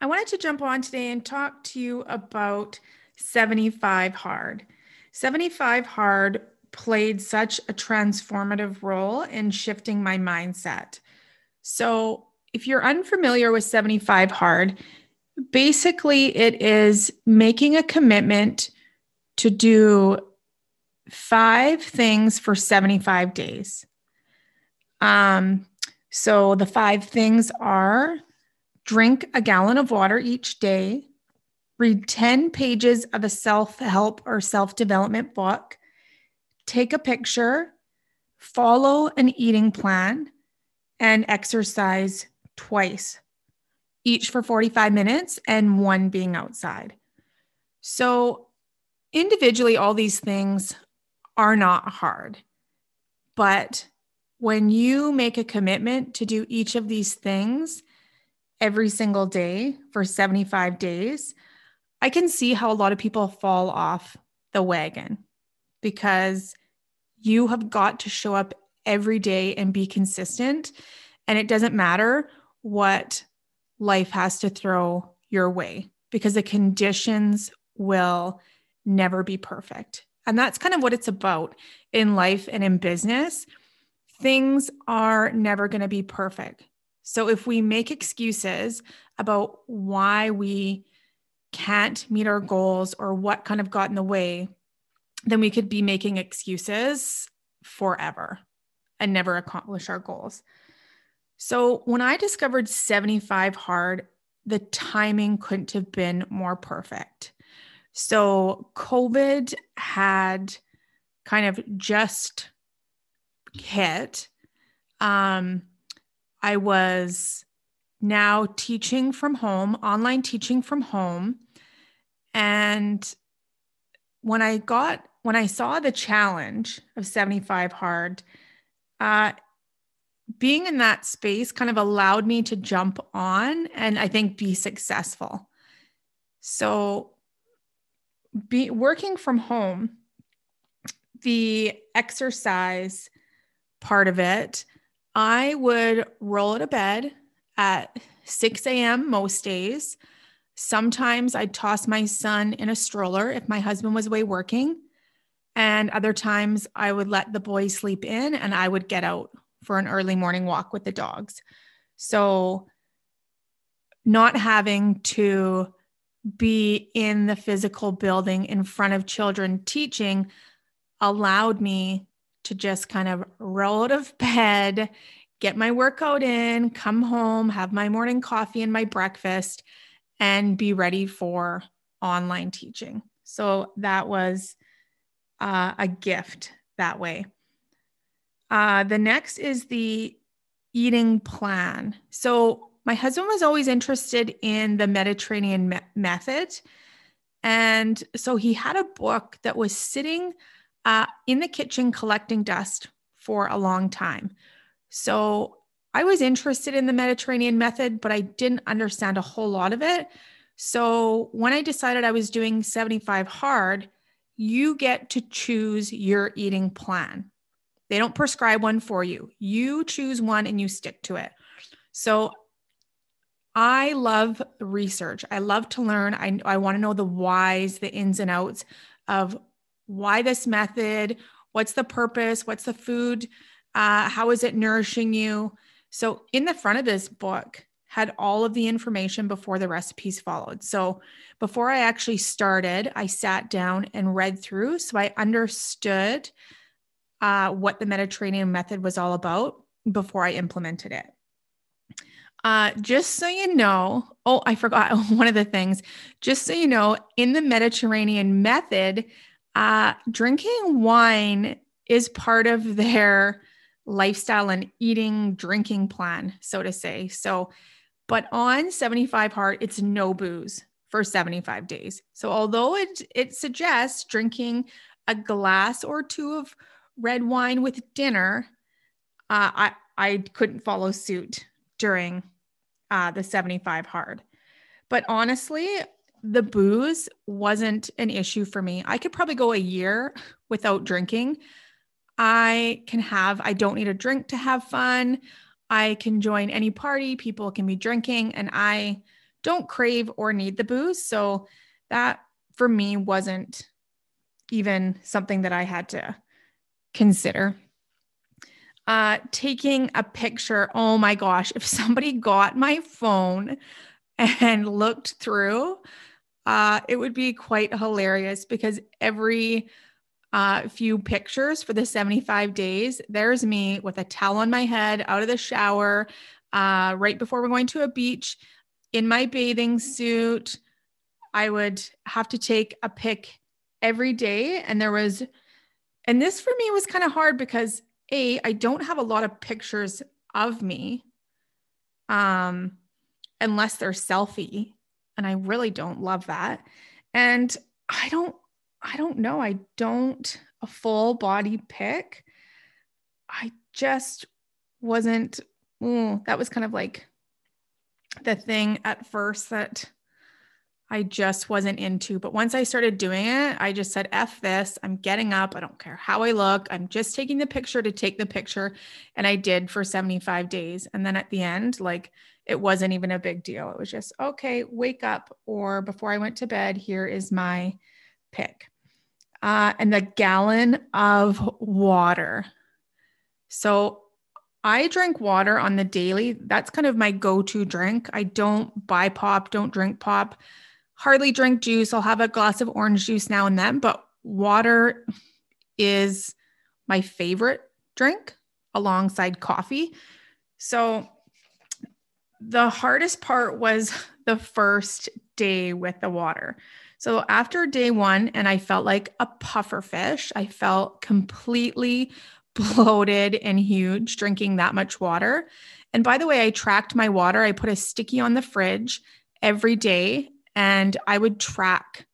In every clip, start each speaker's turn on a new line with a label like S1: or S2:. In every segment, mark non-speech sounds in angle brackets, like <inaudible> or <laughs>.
S1: I wanted to jump on today and talk to you about 75 Hard. 75 Hard played such a transformative role in shifting my mindset. So, if you're unfamiliar with 75 Hard, basically it is making a commitment to do five things for 75 days. Um, so the five things are drink a gallon of water each day, read 10 pages of a self help or self development book, take a picture, follow an eating plan, and exercise twice, each for 45 minutes and one being outside. So, individually, all these things are not hard. But when you make a commitment to do each of these things, every single day for 75 days, I can see how a lot of people fall off the wagon because you have got to show up every day and be consistent. And it doesn't matter what life has to throw your way because the conditions will never be perfect. And that's kind of what it's about in life and in business. Things are never going to be perfect. So if we make excuses about why we can't meet our goals or what kind of got in the way, then we could be making excuses forever and never accomplish our goals. So when I discovered 75 hard, the timing couldn't have been more perfect. So COVID had kind of just hit. Um, I was now teaching from home, online teaching from home. And when I got, when I saw the challenge of 75 hard, uh, being in that space kind of allowed me to jump on and I think be successful. So, be working from home, the exercise part of it, I would roll out of bed at 6 a.m. most days. Sometimes I'd toss my son in a stroller if my husband was away working. And other times I would let the boys sleep in and I would get out for an early morning walk with the dogs. So, not having to be in the physical building in front of children teaching allowed me to just kind of roll out of bed, get my workout in, come home, have my morning coffee and my breakfast, and be ready for online teaching. So that was uh, a gift that way. Uh, the next is the eating plan. So my husband was always interested in the Mediterranean me- method. And so he had a book that was sitting uh, in the kitchen collecting dust for a long time. So I was interested in the Mediterranean method, but I didn't understand a whole lot of it. So when I decided I was doing 75 hard, you get to choose your eating plan. They don't prescribe one for you. You choose one and you stick to it. So I love research. I love to learn. I, I want to know the whys, the ins and outs of why this method? What's the purpose? What's the food? Uh, how is it nourishing you? So, in the front of this book, had all of the information before the recipes followed. So, before I actually started, I sat down and read through so I understood uh, what the Mediterranean method was all about before I implemented it. Uh, just so you know, oh, I forgot <laughs> one of the things. Just so you know, in the Mediterranean method, uh, drinking wine is part of their lifestyle and eating, drinking plan, so to say. So, but on 75 hard, it's no booze for 75 days. So, although it, it suggests drinking a glass or two of red wine with dinner, uh, I, I couldn't follow suit during uh, the 75 hard. But honestly, the booze wasn't an issue for me. I could probably go a year without drinking. I can have, I don't need a drink to have fun. I can join any party, people can be drinking, and I don't crave or need the booze. So that for me wasn't even something that I had to consider. Uh, taking a picture, oh my gosh, if somebody got my phone and looked through, uh, it would be quite hilarious because every uh, few pictures for the 75 days, there's me with a towel on my head out of the shower uh, right before we're going to a beach in my bathing suit. I would have to take a pic every day. And there was, and this for me was kind of hard because A, I don't have a lot of pictures of me um, unless they're selfie and I really don't love that. And I don't I don't know. I don't a full body pic. I just wasn't ooh, that was kind of like the thing at first that I just wasn't into. But once I started doing it, I just said, F this. I'm getting up. I don't care how I look. I'm just taking the picture to take the picture. And I did for 75 days. And then at the end, like it wasn't even a big deal. It was just, okay, wake up. Or before I went to bed, here is my pick. Uh, and the gallon of water. So I drink water on the daily. That's kind of my go to drink. I don't buy pop, don't drink pop, hardly drink juice. I'll have a glass of orange juice now and then, but water is my favorite drink alongside coffee. So the hardest part was <laughs> the first day with the water. So after day one, and I felt like a puffer fish, I felt completely <laughs> bloated and huge drinking that much water. And by the way, I tracked my water. I put a sticky on the fridge every day and I would track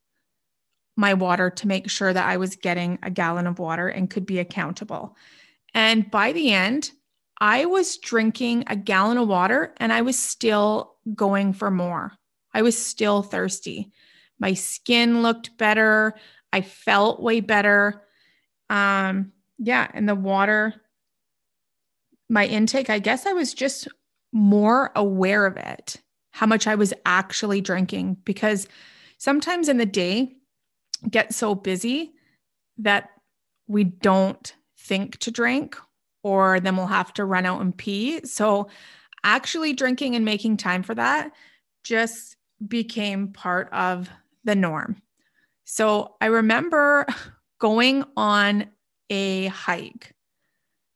S1: my water to make sure that I was getting a gallon of water and could be accountable. And by the end, I was drinking a gallon of water and I was still going for more. I was still thirsty. My skin looked better. I felt way better. Um, yeah. And the water, my intake, I guess I was just more aware of it, how much I was actually drinking, because sometimes in the day, get so busy that we don't think to drink or then we'll have to run out and pee. So, actually drinking and making time for that just became part of the norm. So, I remember going on a hike,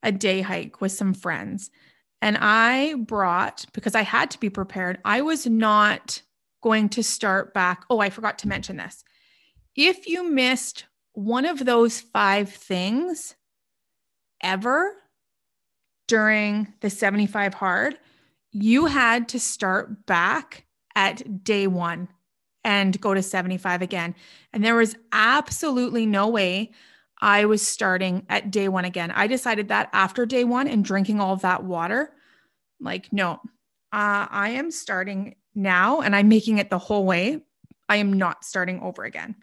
S1: a day hike with some friends. And I brought, because I had to be prepared, I was not going to start back. Oh, I forgot to mention this. If you missed one of those five things ever, during the 75 hard, you had to start back at day one and go to 75 again. And there was absolutely no way I was starting at day one again. I decided that after day one and drinking all of that water, like, no, uh, I am starting now and I'm making it the whole way. I am not starting over again.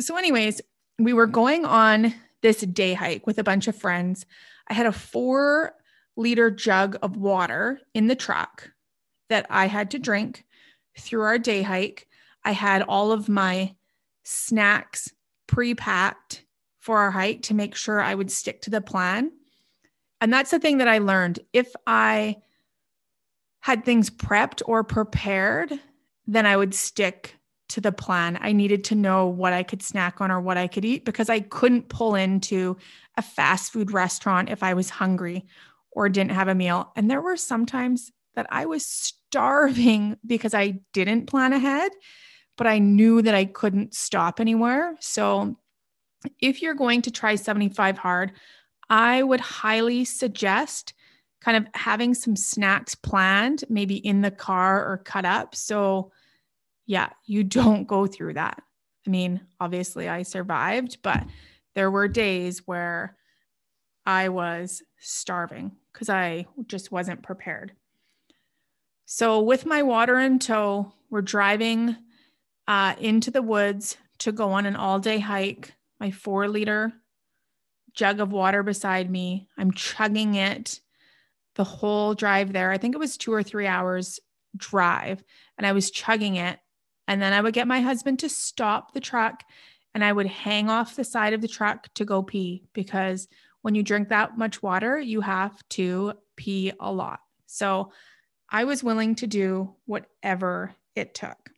S1: So, anyways, we were going on this day hike with a bunch of friends. I had a four liter jug of water in the truck that I had to drink through our day hike. I had all of my snacks pre packed for our hike to make sure I would stick to the plan. And that's the thing that I learned. If I had things prepped or prepared, then I would stick to the plan. I needed to know what I could snack on or what I could eat because I couldn't pull into a fast food restaurant if I was hungry or didn't have a meal. And there were sometimes that I was starving <laughs> because I didn't plan ahead, but I knew that I couldn't stop anywhere. So if you're going to try 75 hard, I would highly suggest kind of having some snacks planned, maybe in the car or cut up. So, yeah, you don't go through that. I mean, obviously, I survived, but there were days where I was starving because I just wasn't prepared. So, with my water in tow, we're driving uh, into the woods to go on an all day hike. My four liter jug of water beside me. I'm chugging it the whole drive there. I think it was two or three hours drive, and I was chugging it. And then I would get my husband to stop the truck and I would hang off the side of the truck to go pee because when you drink that much water, you have to pee a lot. So I was willing to do whatever it took.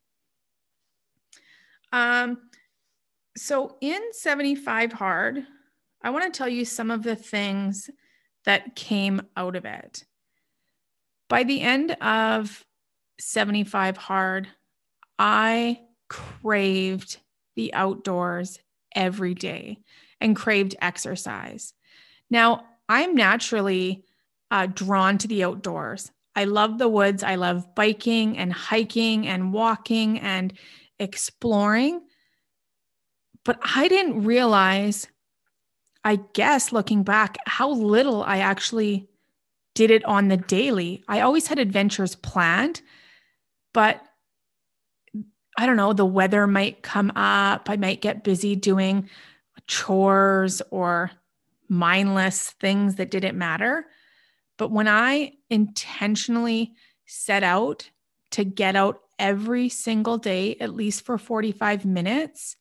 S1: Um, so in 75 Hard, I want to tell you some of the things that came out of it. By the end of 75 Hard, I craved the outdoors every day and craved exercise. Now, I'm naturally uh, drawn to the outdoors. I love the woods. I love biking and hiking and walking and exploring. But I didn't realize I guess looking back, how little I actually did it on the daily. I always had adventures planned, but I don't know, the weather might come up. I might get busy doing chores or mindless things that didn't matter. But when I intentionally set out to get out every single day, at least for 45 minutes,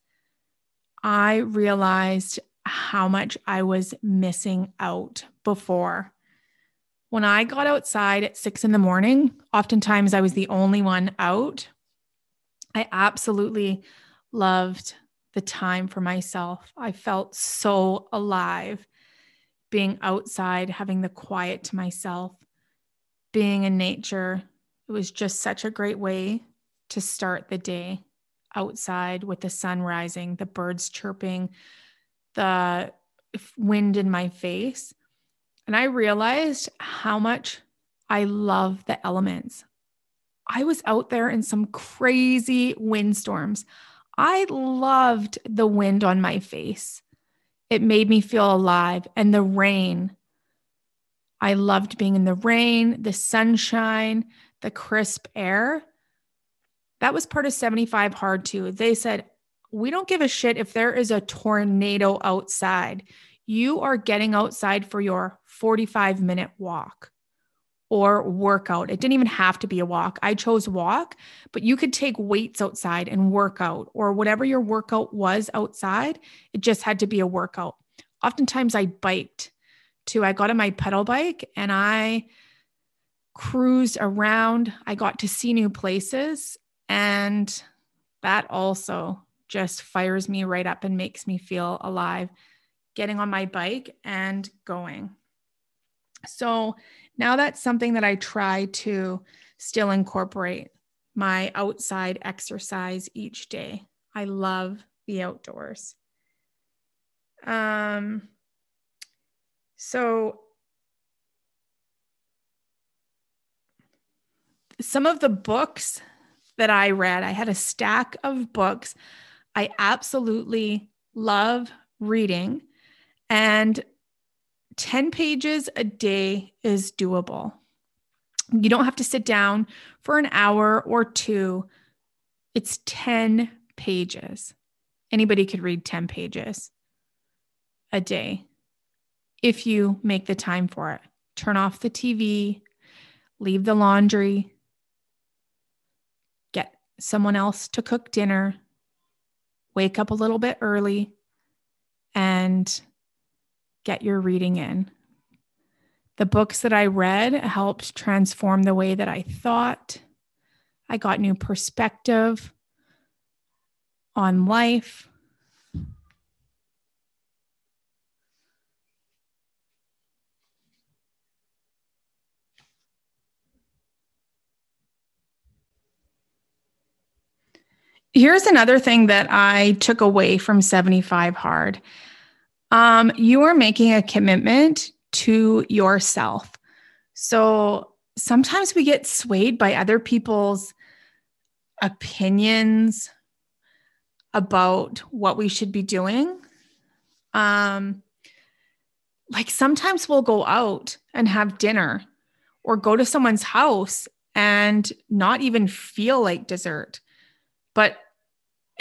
S1: I realized how much I was missing out before. When I got outside at six in the morning, oftentimes I was the only one out. I absolutely loved the time for myself. I felt so alive being outside, having the quiet to myself, being in nature. It was just such a great way to start the day outside with the sun rising, the birds chirping, the wind in my face. And I realized how much I love the elements. I was out there in some crazy windstorms. I loved the wind on my face. It made me feel alive. And the rain. I loved being in the rain, the sunshine, the crisp air. That was part of 75 hard too. They said, we don't give a shit if there is a tornado outside. You are getting outside for your 45 minute walk or workout. It didn't even have to be a walk. I chose walk, but you could take weights outside and work out or whatever your workout was outside. It just had to be a workout. Oftentimes I biked too. I got on my pedal bike and I cruised around. I got to see new places and that also just fires me right up and makes me feel alive getting on my bike and going. So now that's something that I try to still incorporate my outside exercise each day. I love the outdoors. Um, so some of the books that I read, I had a stack of books I absolutely love reading, and 10 pages a day is doable. You don't have to sit down for an hour or two. It's 10 pages. Anybody could read 10 pages a day if you make the time for it. Turn off the TV, leave the laundry, get someone else to cook dinner, wake up a little bit early and get your reading in. The books that I read helped transform the way that I thought. I got new perspective on life. Here's another thing that I took away from 75 Hard. Um, you are making a commitment to yourself. So sometimes we get swayed by other people's opinions about what we should be doing. Um, like sometimes we'll go out and have dinner or go to someone's house and not even feel like dessert. But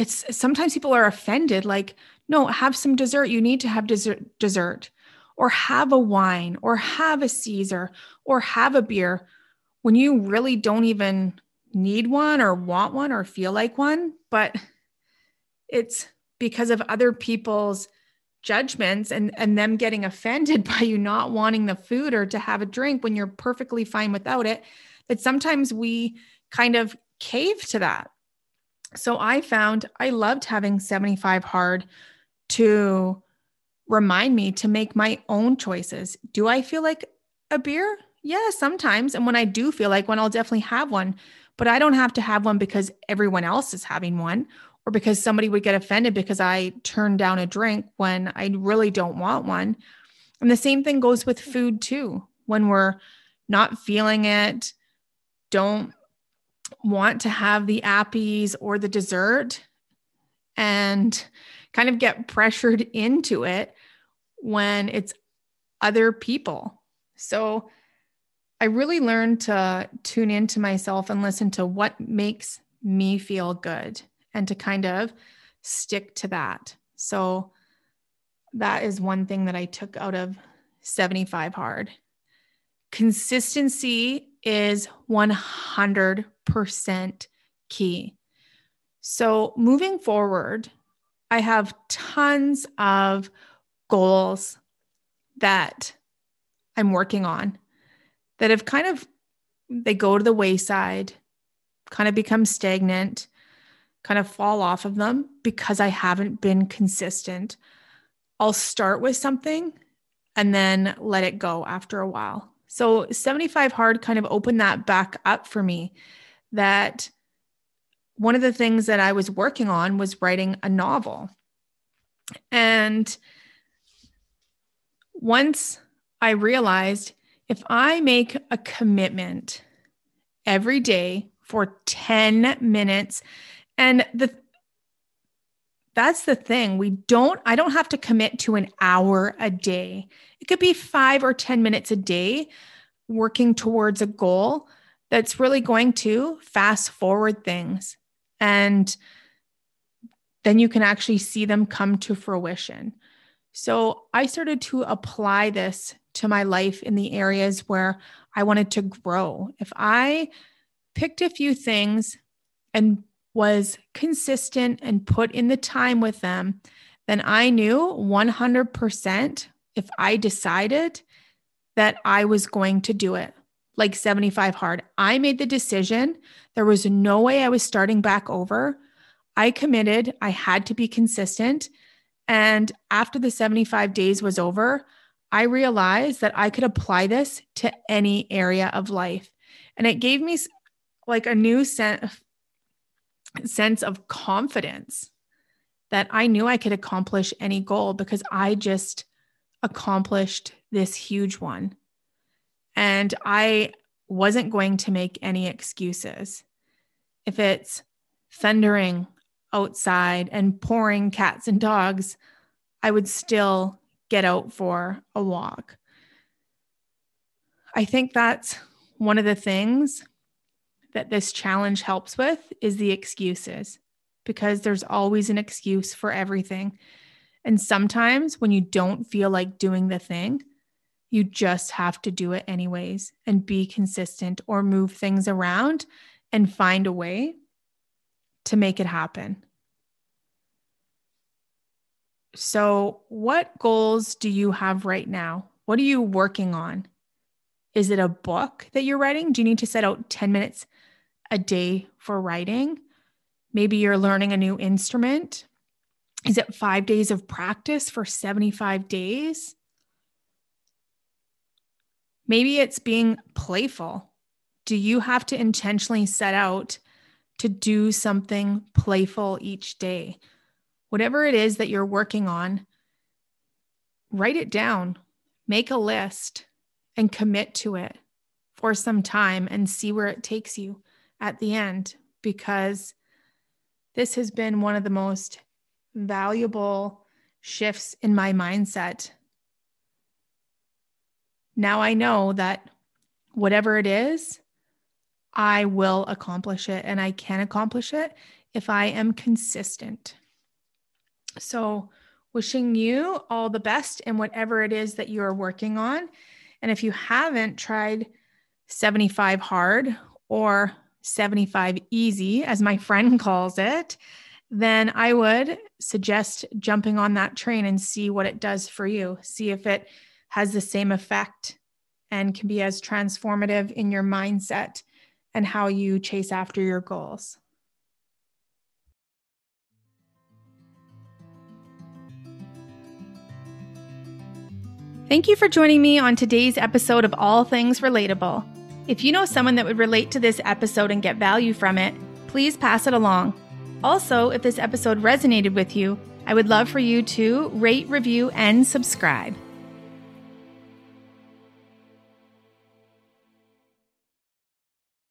S1: it's sometimes people are offended like, no, have some dessert. You need to have dessert, dessert or have a wine or have a Caesar or have a beer when you really don't even need one or want one or feel like one. But it's because of other people's judgments and and them getting offended <laughs> by you not wanting the food or to have a drink when you're perfectly fine without it that sometimes we kind of cave to that so i found i loved having 75 hard to remind me to make my own choices do i feel like a beer yeah sometimes and when i do feel like one i'll definitely have one but i don't have to have one because everyone else is having one or because somebody would get offended because I turned down a drink when I really don't want one. And the same thing goes with food too. When we're not feeling it, don't want to have the appies or the dessert and kind of get pressured <laughs> into it when it's other people. So I really learned to tune into myself and listen to what makes me feel good and to kind of stick to that. So that is one thing that I took out of 75 hard. Consistency is 100% key. So moving forward, I have tons of goals that I'm working on that have kind of they go to the wayside, kind of become stagnant kind of fall off of them because I haven't been consistent. I'll start with something and then let it go after a while. So 75 hard kind of opened that back up for me that one of the things that I was working on was writing a novel. And once I realized if I make a commitment every day for 10 minutes and the that's the thing. We don't, I don't have to commit to an hour a day. It could be five or 10 minutes a day working towards a goal that's really going to fast forward things. And then you can actually see them come to fruition. So I started to apply this to my life in the areas where I wanted to grow. If I picked a few things and was consistent and put in the time with them, then I knew 100% if I decided that I was going to do it, like 75 hard. I made the decision. There was no way I was starting back over. I committed, I had to be consistent. And after the 75 days was over, I realized that I could apply this to any area of life. And it gave me like a new sense sense of confidence that I knew I could accomplish any goal because I just accomplished this huge one. And I wasn't going to make any excuses. If it's thundering outside and pouring cats and dogs, I would still get out for a walk. I think that's one of the things that this challenge helps with is the excuses, because there's always an excuse for everything. And sometimes when you don't feel like doing the thing, you just have to do it anyways and be consistent or move things around and find a way to make it happen. So, what goals do you have right now? What are you working on? Is it a book that you're writing? Do you need to set out 10 minutes a day for writing. Maybe you're learning a new instrument. Is it five days of practice for 75 days? Maybe it's being playful. Do you have to intentionally set out to do something playful each day? Whatever it is that you're working on, write it down, make a list, and commit to it for some time and see where it takes you at the end because this has been one of the most valuable shifts in my mindset. Now I know that whatever it is, I will accomplish it and I can accomplish it if I am consistent. So, wishing you all the best in whatever it is that you are working on. And if you haven't tried 75 hard or 75 easy, as my friend <laughs> calls it, then I would suggest jumping on that train and see what it does for you. See if it has the same effect and can be as transformative in your mindset and how you chase after your goals. Thank you for joining me on today's episode of All Things Relatable. If you know someone that would relate to this episode and get value from it, please pass it along. Also, if this episode resonated with you, I would love for you to rate, review, and subscribe.